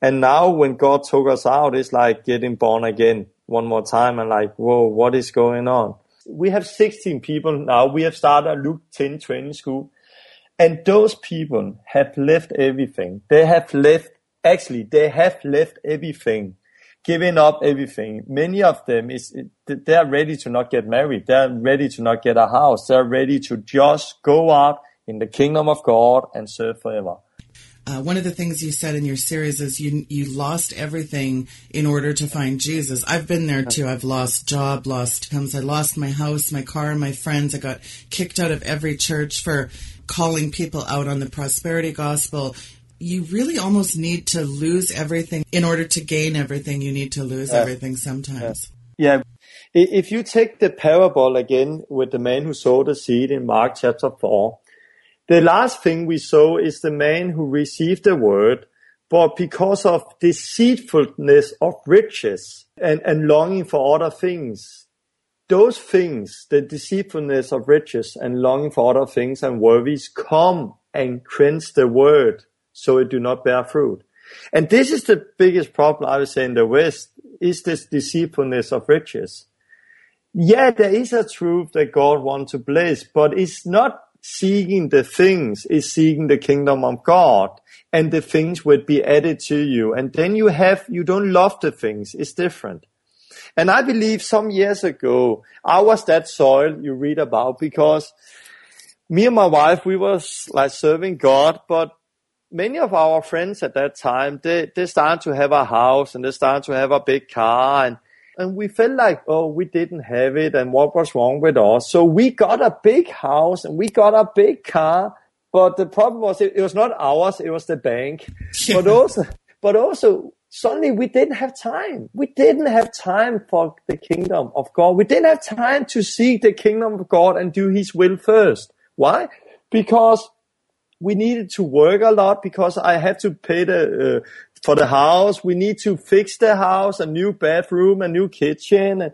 and now when God took us out, it's like getting born again one more time and like, whoa, what is going on? We have 16 people now. We have started Luke 10 training school. And those people have left everything. They have left, actually, they have left everything, giving up everything. Many of them is, they're ready to not get married. They're ready to not get a house. They're ready to just go out in the kingdom of God and serve forever. Uh, one of the things you said in your series is you you lost everything in order to find Jesus. I've been there too. I've lost job, lost homes. I lost my house, my car, my friends. I got kicked out of every church for calling people out on the prosperity gospel. You really almost need to lose everything in order to gain everything. You need to lose everything sometimes. Yeah. I- If you take the parable again with the man who sowed the seed in Mark chapter 4, the last thing we saw is the man who received the word, but because of deceitfulness of riches and, and longing for other things, those things, the deceitfulness of riches and longing for other things and worries come and quench the word so it do not bear fruit. And this is the biggest problem I would say in the West is this deceitfulness of riches. Yeah, there is a truth that God wants to bless, but it's not seeking the things, is seeking the kingdom of God and the things would be added to you. And then you have, you don't love the things. It's different. And I believe some years ago, I was that soil you read about because me and my wife, we was like serving God, but many of our friends at that time, they, they started to have a house and they started to have a big car and, and we felt like, oh, we didn't have it and what was wrong with us? So we got a big house and we got a big car, but the problem was it, it was not ours, it was the bank. But also, but also suddenly we didn't have time. We didn't have time for the kingdom of God. We didn't have time to seek the kingdom of God and do his will first. Why? Because we needed to work a lot because I had to pay the uh, for the house. We need to fix the house, a new bathroom, a new kitchen, and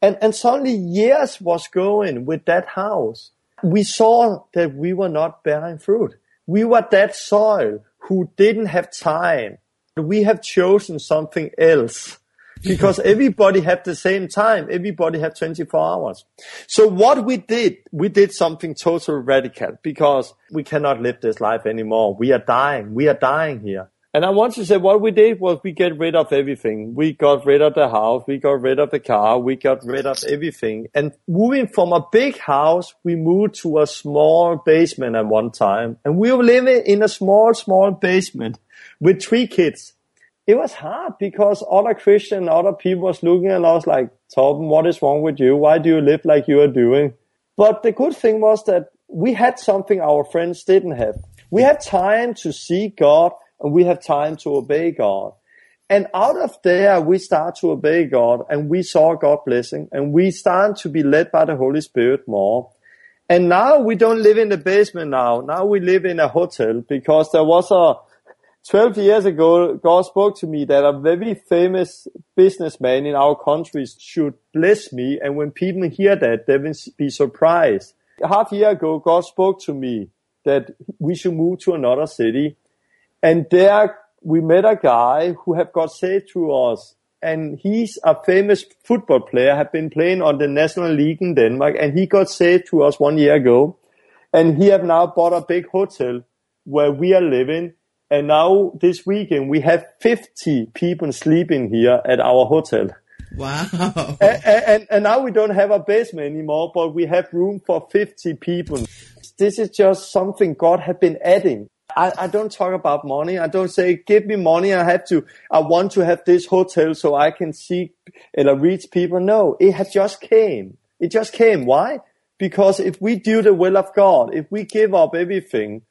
and, and suddenly years was going with that house. We saw that we were not bearing fruit. We were that soil who didn't have time. We have chosen something else because everybody had the same time. Everybody had 24 hours. So what we did, we did something totally radical because we cannot live this life anymore. We are dying. We are dying here. And I want to say what we did was we get rid of everything. We got rid of the house. We got rid of the car. We got rid of everything. And moving from a big house, we moved to a small basement at one time. And we were living in a small, small basement with three kids. it was hard because other Christian, other people was looking and I was like, Torben, what is wrong with you? Why do you live like you are doing? But the good thing was that we had something our friends didn't have. We had time to see God and we have time to obey God. And out of there, we start to obey God and we saw God blessing and we start to be led by the Holy Spirit more. And now we don't live in the basement now. Now we live in a hotel because there was a 12 years ago, God spoke to me that a very famous businessman in our country should bless me. And when people hear that, they will be surprised. Half a year ago, God spoke to me that we should move to another city. And there we met a guy who had got saved through us. And he's a famous football player, had been playing on the National League in Denmark. And he got saved to us one year ago. And he have now bought a big hotel where we are living. And now this weekend we have 50 people sleeping here at our hotel. Wow. And, and, and now we don't have a basement anymore, but we have room for 50 people. This is just something God had been adding. I, I don't talk about money. I don't say, give me money. I have to, I want to have this hotel so I can see and reach people. No, it has just came. It just came. Why? Because if we do the will of God, if we give up everything,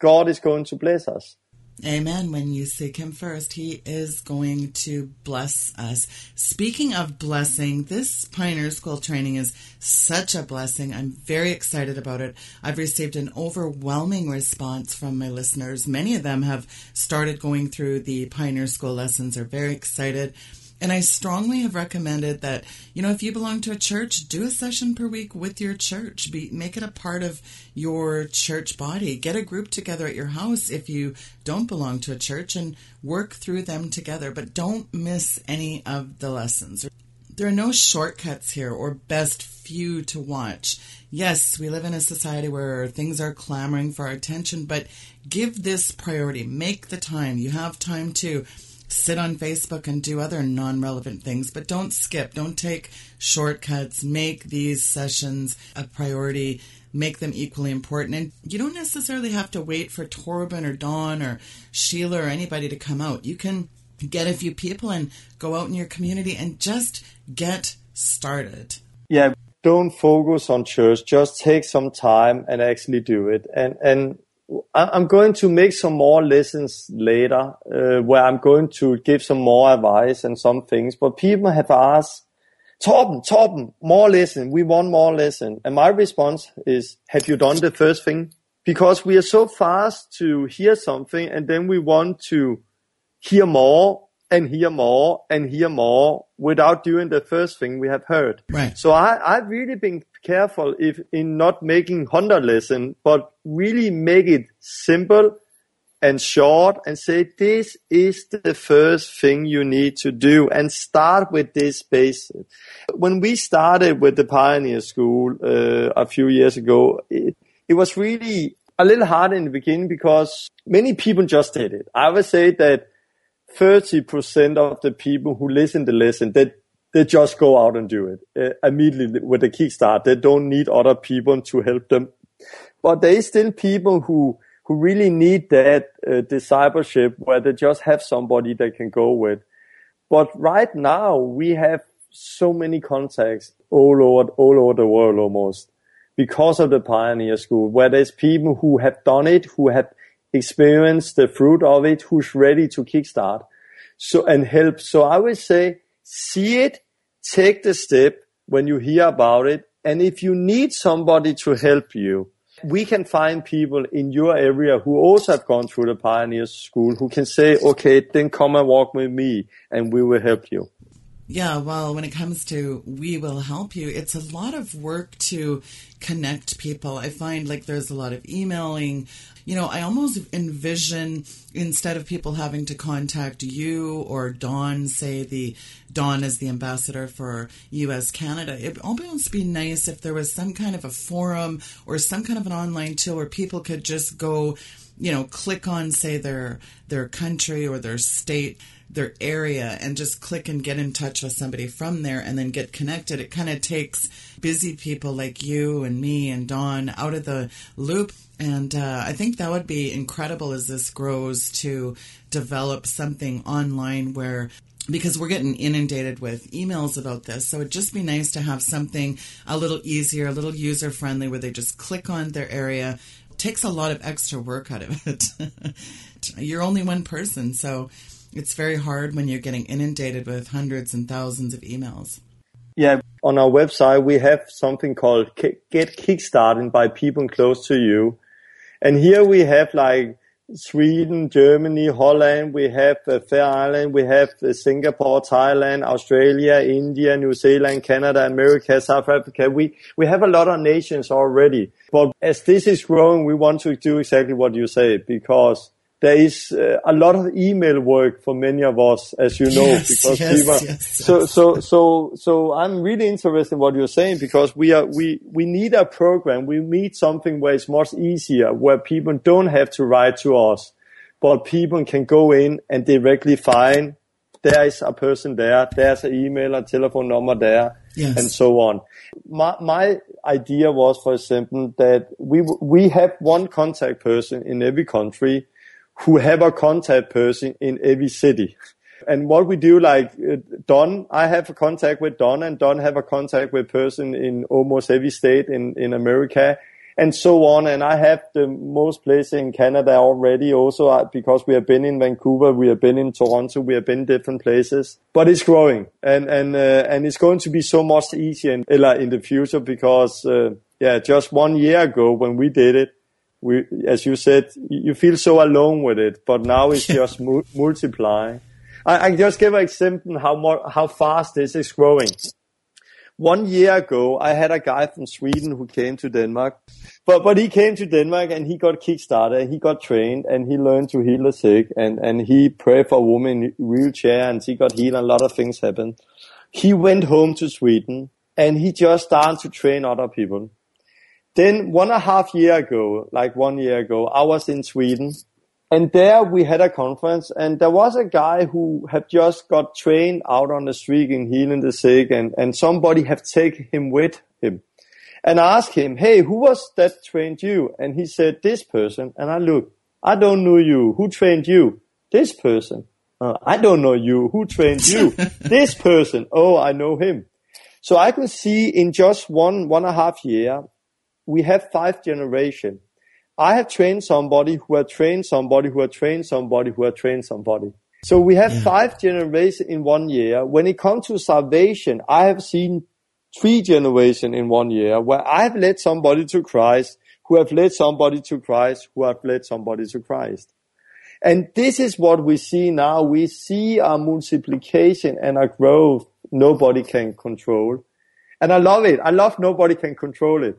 God is going to bless us. Amen. When you seek Him first, He is going to bless us. Speaking of blessing, this Pioneer School training is such a blessing. I'm very excited about it. I've received an overwhelming response from my listeners. Many of them have started going through the Pioneer School lessons, are very excited. And I strongly have recommended that, you know, if you belong to a church, do a session per week with your church. Be, make it a part of your church body. Get a group together at your house if you don't belong to a church and work through them together. But don't miss any of the lessons. There are no shortcuts here or best few to watch. Yes, we live in a society where things are clamoring for our attention, but give this priority. Make the time. You have time to sit on Facebook and do other non relevant things, but don't skip, don't take shortcuts. Make these sessions a priority, make them equally important. And you don't necessarily have to wait for Torben or Dawn or Sheila or anybody to come out. You can get a few people and go out in your community and just get started. Yeah, don't focus on church. Just take some time and actually do it. And and I'm going to make some more lessons later, uh, where I'm going to give some more advice and some things. But people have asked, Torben, Torben, more lesson. We want more lesson. And my response is, have you done the first thing? Because we are so fast to hear something and then we want to hear more and hear more and hear more without doing the first thing we have heard. Right. So I, I've really been careful if in not making 100 lesson, but really make it simple and short and say this is the first thing you need to do and start with this basic. When we started with the Pioneer School uh, a few years ago, it, it was really a little hard in the beginning because many people just did it. I would say that 30% of the people who listen to lesson, they, they just go out and do it uh, immediately with the kickstart. They don't need other people to help them. But there is still people who, who really need that uh, discipleship where they just have somebody they can go with. But right now we have so many contacts all over, all over the world almost because of the Pioneer School where there's people who have done it, who have experienced the fruit of it, who's ready to kickstart. So, and help. So I would say, see it, take the step when you hear about it. And if you need somebody to help you, we can find people in your area who also have gone through the pioneer school who can say, okay, then come and walk with me and we will help you. Yeah, well, when it comes to we will help you, it's a lot of work to connect people. I find like there's a lot of emailing. You know, I almost envision instead of people having to contact you or Dawn, say the Dawn is the ambassador for US Canada, it would almost be nice if there was some kind of a forum or some kind of an online tool where people could just go, you know, click on say their their country or their state their area and just click and get in touch with somebody from there and then get connected. It kind of takes busy people like you and me and Dawn out of the loop And uh, I think that would be incredible as this grows to develop something online where because we're getting inundated with emails about this. So it'd just be nice to have something a little easier, a little user friendly where they just click on their area. It takes a lot of extra work out of it. you're only one person, so it's very hard when you're getting inundated with hundreds and thousands of emails. Yeah, on our website we have something called Get Kickstarted by people close to you. And here we have like Sweden, Germany, Holland, we have uh, Faroe Island, we have uh, Singapore, Thailand, Australia, India, New Zealand, Canada, America, South Africa. We, we have a lot of nations already. But as this is growing, we want to do exactly what you say because there is uh, a lot of email work for many of us, as you know, yes, because yes, people. Yes, so, so, so, so I'm really interested in what you're saying because we are, we, we need a program. We need something where it's much easier, where people don't have to write to us, but people can go in and directly find there is a person there, there's an email, a telephone number there, yes. and so on. My, my idea was, for example, that we, we have one contact person in every country who have a contact person in every city. And what we do, like uh, Dawn, I have a contact with Dawn, and Dawn have a contact with person in almost every state in in America, and so on. And I have the most places in Canada already, also uh, because we have been in Vancouver, we have been in Toronto, we have been different places. But it's growing, and and uh, and it's going to be so much easier in, in the future because uh, yeah, just one year ago when we did it we, as you said, you feel so alone with it, but now it's just mu- multiplying. I, I, just give an example how more, how fast this is growing. One year ago, I had a guy from Sweden who came to Denmark, but, but he came to Denmark and he got kickstarted, he got trained and he learned to heal the sick and, and he prayed for a woman in wheelchair and he got healed and a lot of things happened. He went home to Sweden and he just started to train other people. Then one and a half year ago, like one year ago, I was in Sweden and there we had a conference and there was a guy who had just got trained out on the street in healing the sick and, and somebody had taken him with him. And I asked him, hey, who was that trained you? And he said, this person. And I looked, I don't know you. Who trained you? This person. Uh, I don't know you. Who trained you? this person. Oh, I know him. So I can see in just one, one and a half year, we have five generation. I have trained somebody who have trained somebody who have trained somebody who have trained somebody. So we have yeah. five generations in one year. When it comes to salvation, I have seen three generations in one year where I have led somebody to Christ, who have led somebody to Christ, who have led somebody to Christ. And this is what we see now. We see a multiplication and a growth nobody can control. And I love it. I love nobody can control it.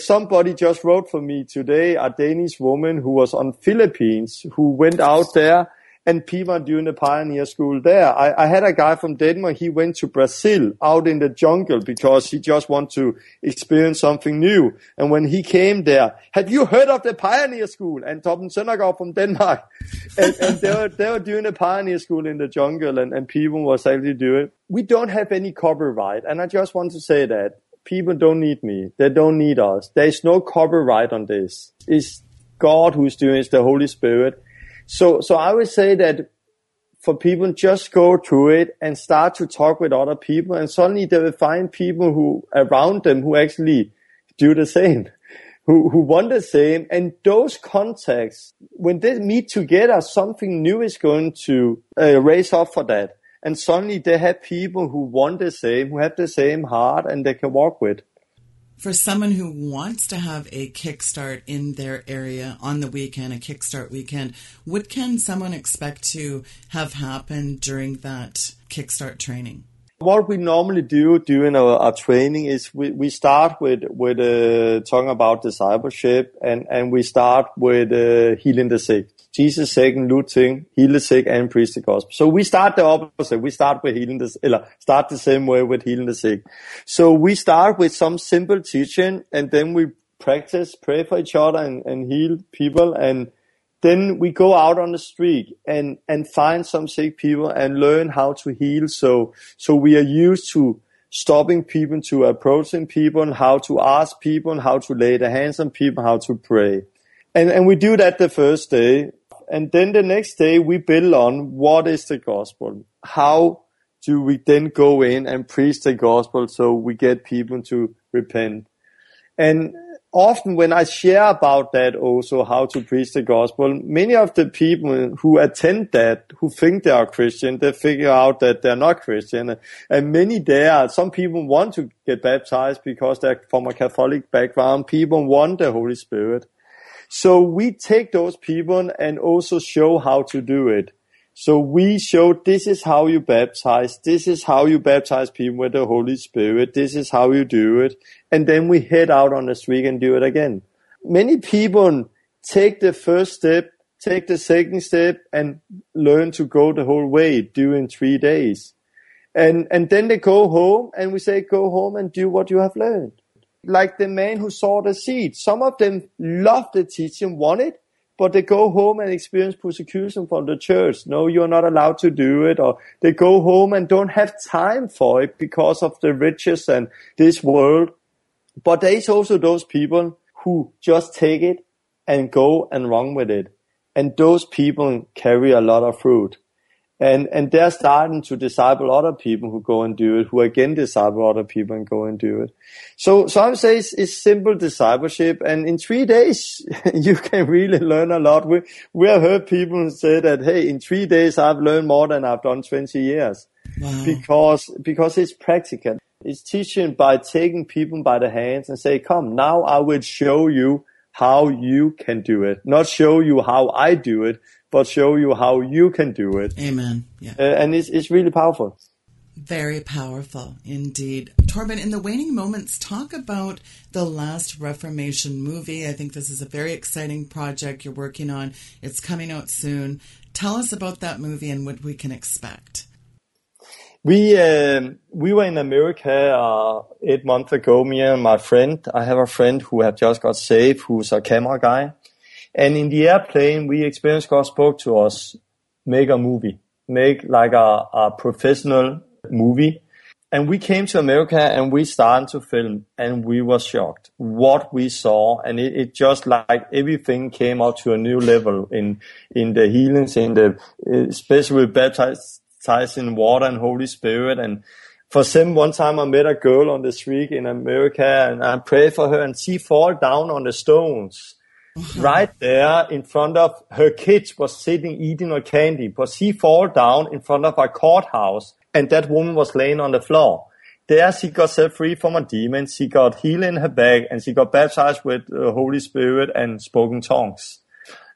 Somebody just wrote for me today, a Danish woman who was on Philippines, who went out there and people doing the pioneer school there. I, I, had a guy from Denmark. He went to Brazil out in the jungle because he just wanted to experience something new. And when he came there, have you heard of the pioneer school? And Torben Søndergaard from Denmark. and, and they, were, they were doing a pioneer school in the jungle and, and people was actually do it. We don't have any copyright. And I just want to say that people don't need me. They don't need us. There is no copyright on this. It's God who's doing it. It's the Holy Spirit. So, so I would say that for people, just go through it and start to talk with other people and suddenly they will find people who around them who actually do the same. Who, who want the same and those contacts, when they meet together, something new is going to uh, raise up for that and suddenly they have people who want the same, who have the same heart, and they can walk with. For someone who wants to have a kickstart in their area on the weekend, a kickstart weekend, what can someone expect to have happen during that kickstart training? What we normally do during our, our training is we, we start with with uh, talking about discipleship and, and we start with uh, healing the sick. Jesus second Luke thing, heal the sick and preach the gospel. So we start the opposite. We start with healing the, eller start the same way with healing the sick. So we start with some simple teaching and then we practice, pray for each other and, and heal people. And then we go out on the street and, and find some sick people and learn how to heal. So, so we are used to stopping people, to approaching people, and how to ask people, and how to lay the hands on people, how to pray. And, and we do that the first day. And then the next day we build on what is the gospel? How do we then go in and preach the gospel so we get people to repent? And often when I share about that also, how to preach the gospel, many of the people who attend that, who think they are Christian, they figure out that they're not Christian. And many there, some people want to get baptized because they're from a Catholic background. People want the Holy Spirit. So we take those people and also show how to do it. So we showed this is how you baptize. This is how you baptize people with the Holy Spirit. This is how you do it. And then we head out on the street and do it again. Many people take the first step, take the second step and learn to go the whole way, do in three days. And, and then they go home and we say, go home and do what you have learned. Like the man who saw the seed. Some of them love the teaching, want it, but they go home and experience persecution from the church. No, you're not allowed to do it. Or they go home and don't have time for it because of the riches and this world. But there's also those people who just take it and go and run with it. And those people carry a lot of fruit and and they're starting to disciple other people who go and do it, who again disciple other people and go and do it. So so I would say it's, it's simple discipleship, and in three days you can really learn a lot. We we have heard people say that hey, in three days I've learned more than I've done twenty years, wow. because because it's practical. It's teaching by taking people by the hands and say, come now I will show you how you can do it, not show you how I do it, but show you how you can do it. Amen. Yeah. Uh, and it's, it's really powerful. Very powerful indeed. Torben, in the waning moments, talk about the last Reformation movie. I think this is a very exciting project you're working on. It's coming out soon. Tell us about that movie and what we can expect. We um, we were in America uh, eight months ago. Me and my friend. I have a friend who have just got saved, who's a camera guy, and in the airplane, we experienced God spoke to us, make a movie, make like a, a professional movie. And we came to America and we started to film and we were shocked what we saw. And it, it just like everything came out to a new level in, in the healings, in the, eh, especially baptized in water and Holy Spirit. And for some, one time I met a girl on the street in America and I prayed for her and she fall down on the stones right there in front of her kids was sitting eating a candy, but she fall down in front of a courthouse and that woman was laying on the floor. There she got set free from a demon. She got healed in her back and she got baptized with the Holy Spirit and spoken tongues.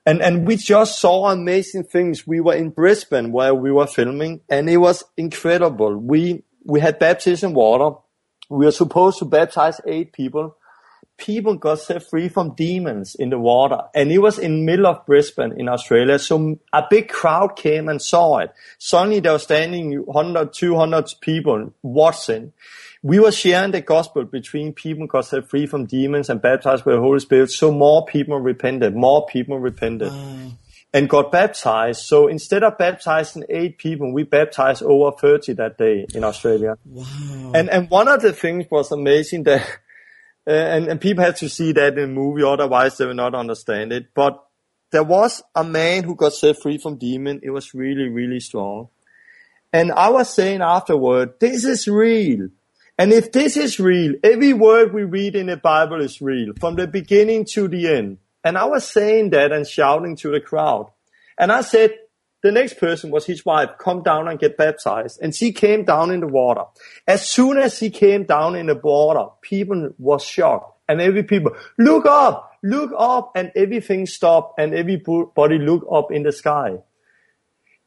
And, and we just saw amazing things. We were in Brisbane where we were filming and it was incredible. We, we had baptism water. We were supposed to baptize eight people people got set free from demons in the water. And it was in the middle of Brisbane in Australia. So a big crowd came and saw it. Suddenly there were standing 100, 200 people watching. We were sharing the gospel between people got set free from demons and baptized with the Holy Spirit. So more people repented, more people repented. Mm. And got baptized. So instead of baptizing eight people, we baptized over 30 that day in Australia. Wow. And, and one of the things was amazing that uh, and, and people have to see that in the movie, otherwise they will not understand it. But there was a man who got set free from demon. It was really, really strong. And I was saying afterward, this is real. And if this is real, every word we read in the Bible is real, from the beginning to the end. And I was saying that and shouting to the crowd. And I said, the next person was his wife, come down and get baptized. And she came down in the water. As soon as she came down in the water, people was shocked. And every people, look up, look up, and everything stopped, and everybody looked up in the sky.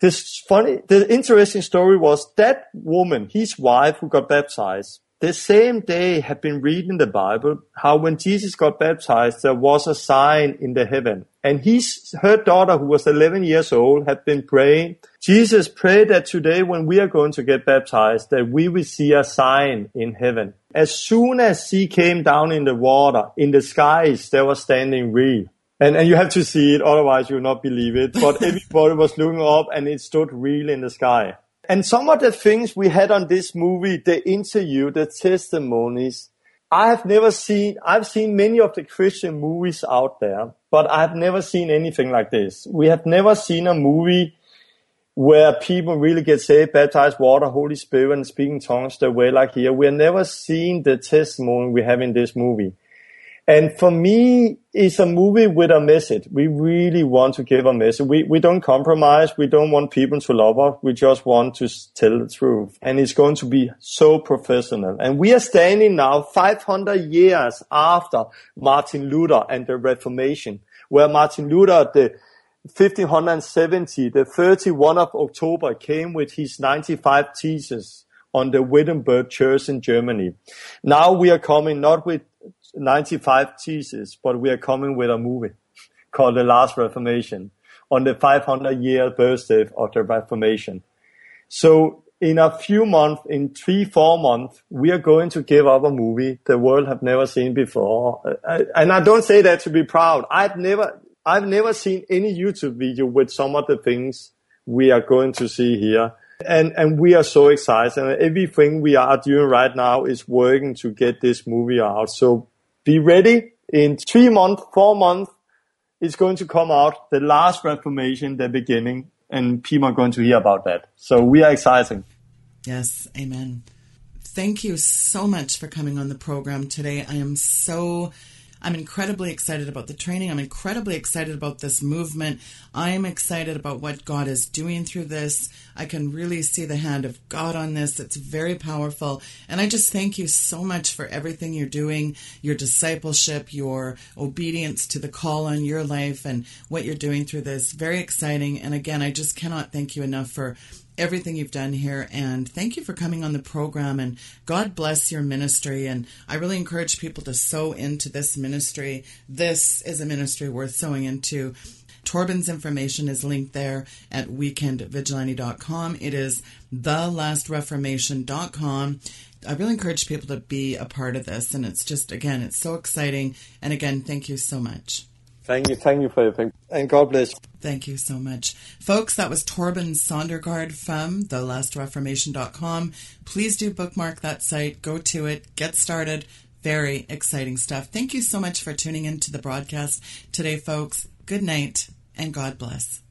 This funny, the interesting story was that woman, his wife who got baptized, the same day had been reading the Bible, how when Jesus got baptized, there was a sign in the heaven. And his, her daughter, who was 11 years old, had been praying, Jesus, pray that today when we are going to get baptized, that we will see a sign in heaven. As soon as she came down in the water, in the skies, there was standing real. And, and you have to see it, otherwise you will not believe it. But everybody was looking up and it stood real in the sky. And some of the things we had on this movie, the interview, the testimonies, I have never seen, I've seen many of the Christian movies out there, but I've never seen anything like this. We have never seen a movie where people really get saved, baptized, water, Holy Spirit, and speaking tongues the way like here. We have never seen the testimony we have in this movie. And for me, it's a movie with a message. We really want to give a message. We, we don't compromise. We don't want people to love us. We just want to tell the truth. And it's going to be so professional. And we are standing now 500 years after Martin Luther and the Reformation, where Martin Luther, the 1570, the 31 of October came with his 95 theses on the Wittenberg Church in Germany. Now we are coming not with 95 theses, but we are coming with a movie called The Last Reformation on the 500 year birthday of the Reformation. So in a few months, in three, four months, we are going to give up a movie the world have never seen before. And I don't say that to be proud. I've never, I've never seen any YouTube video with some of the things we are going to see here. And, and we are so excited and everything we are doing right now is working to get this movie out. So be ready in three months, four months. It's going to come out. The last Reformation, the beginning, and people are going to hear about that. So we are excited. Yes, amen. Thank you so much for coming on the program today. I am so I'm incredibly excited about the training. I'm incredibly excited about this movement. I'm excited about what God is doing through this. I can really see the hand of God on this. It's very powerful. And I just thank you so much for everything you're doing, your discipleship, your obedience to the call on your life, and what you're doing through this. Very exciting. And again, I just cannot thank you enough for everything you've done here. And thank you for coming on the program. And God bless your ministry. And I really encourage people to sow into this ministry. This is a ministry worth sowing into. Torben's information is linked there at weekendvigilante.com. It is thelastreformation.com. I really encourage people to be a part of this. And it's just, again, it's so exciting. And again, thank you so much. Thank you. Thank you for your everything. And God bless. Thank you so much. Folks, that was Torben Søndergaard from thelastreformation.com. Please do bookmark that site. Go to it. Get started. Very exciting stuff. Thank you so much for tuning in to the broadcast today, folks. Good night and God bless.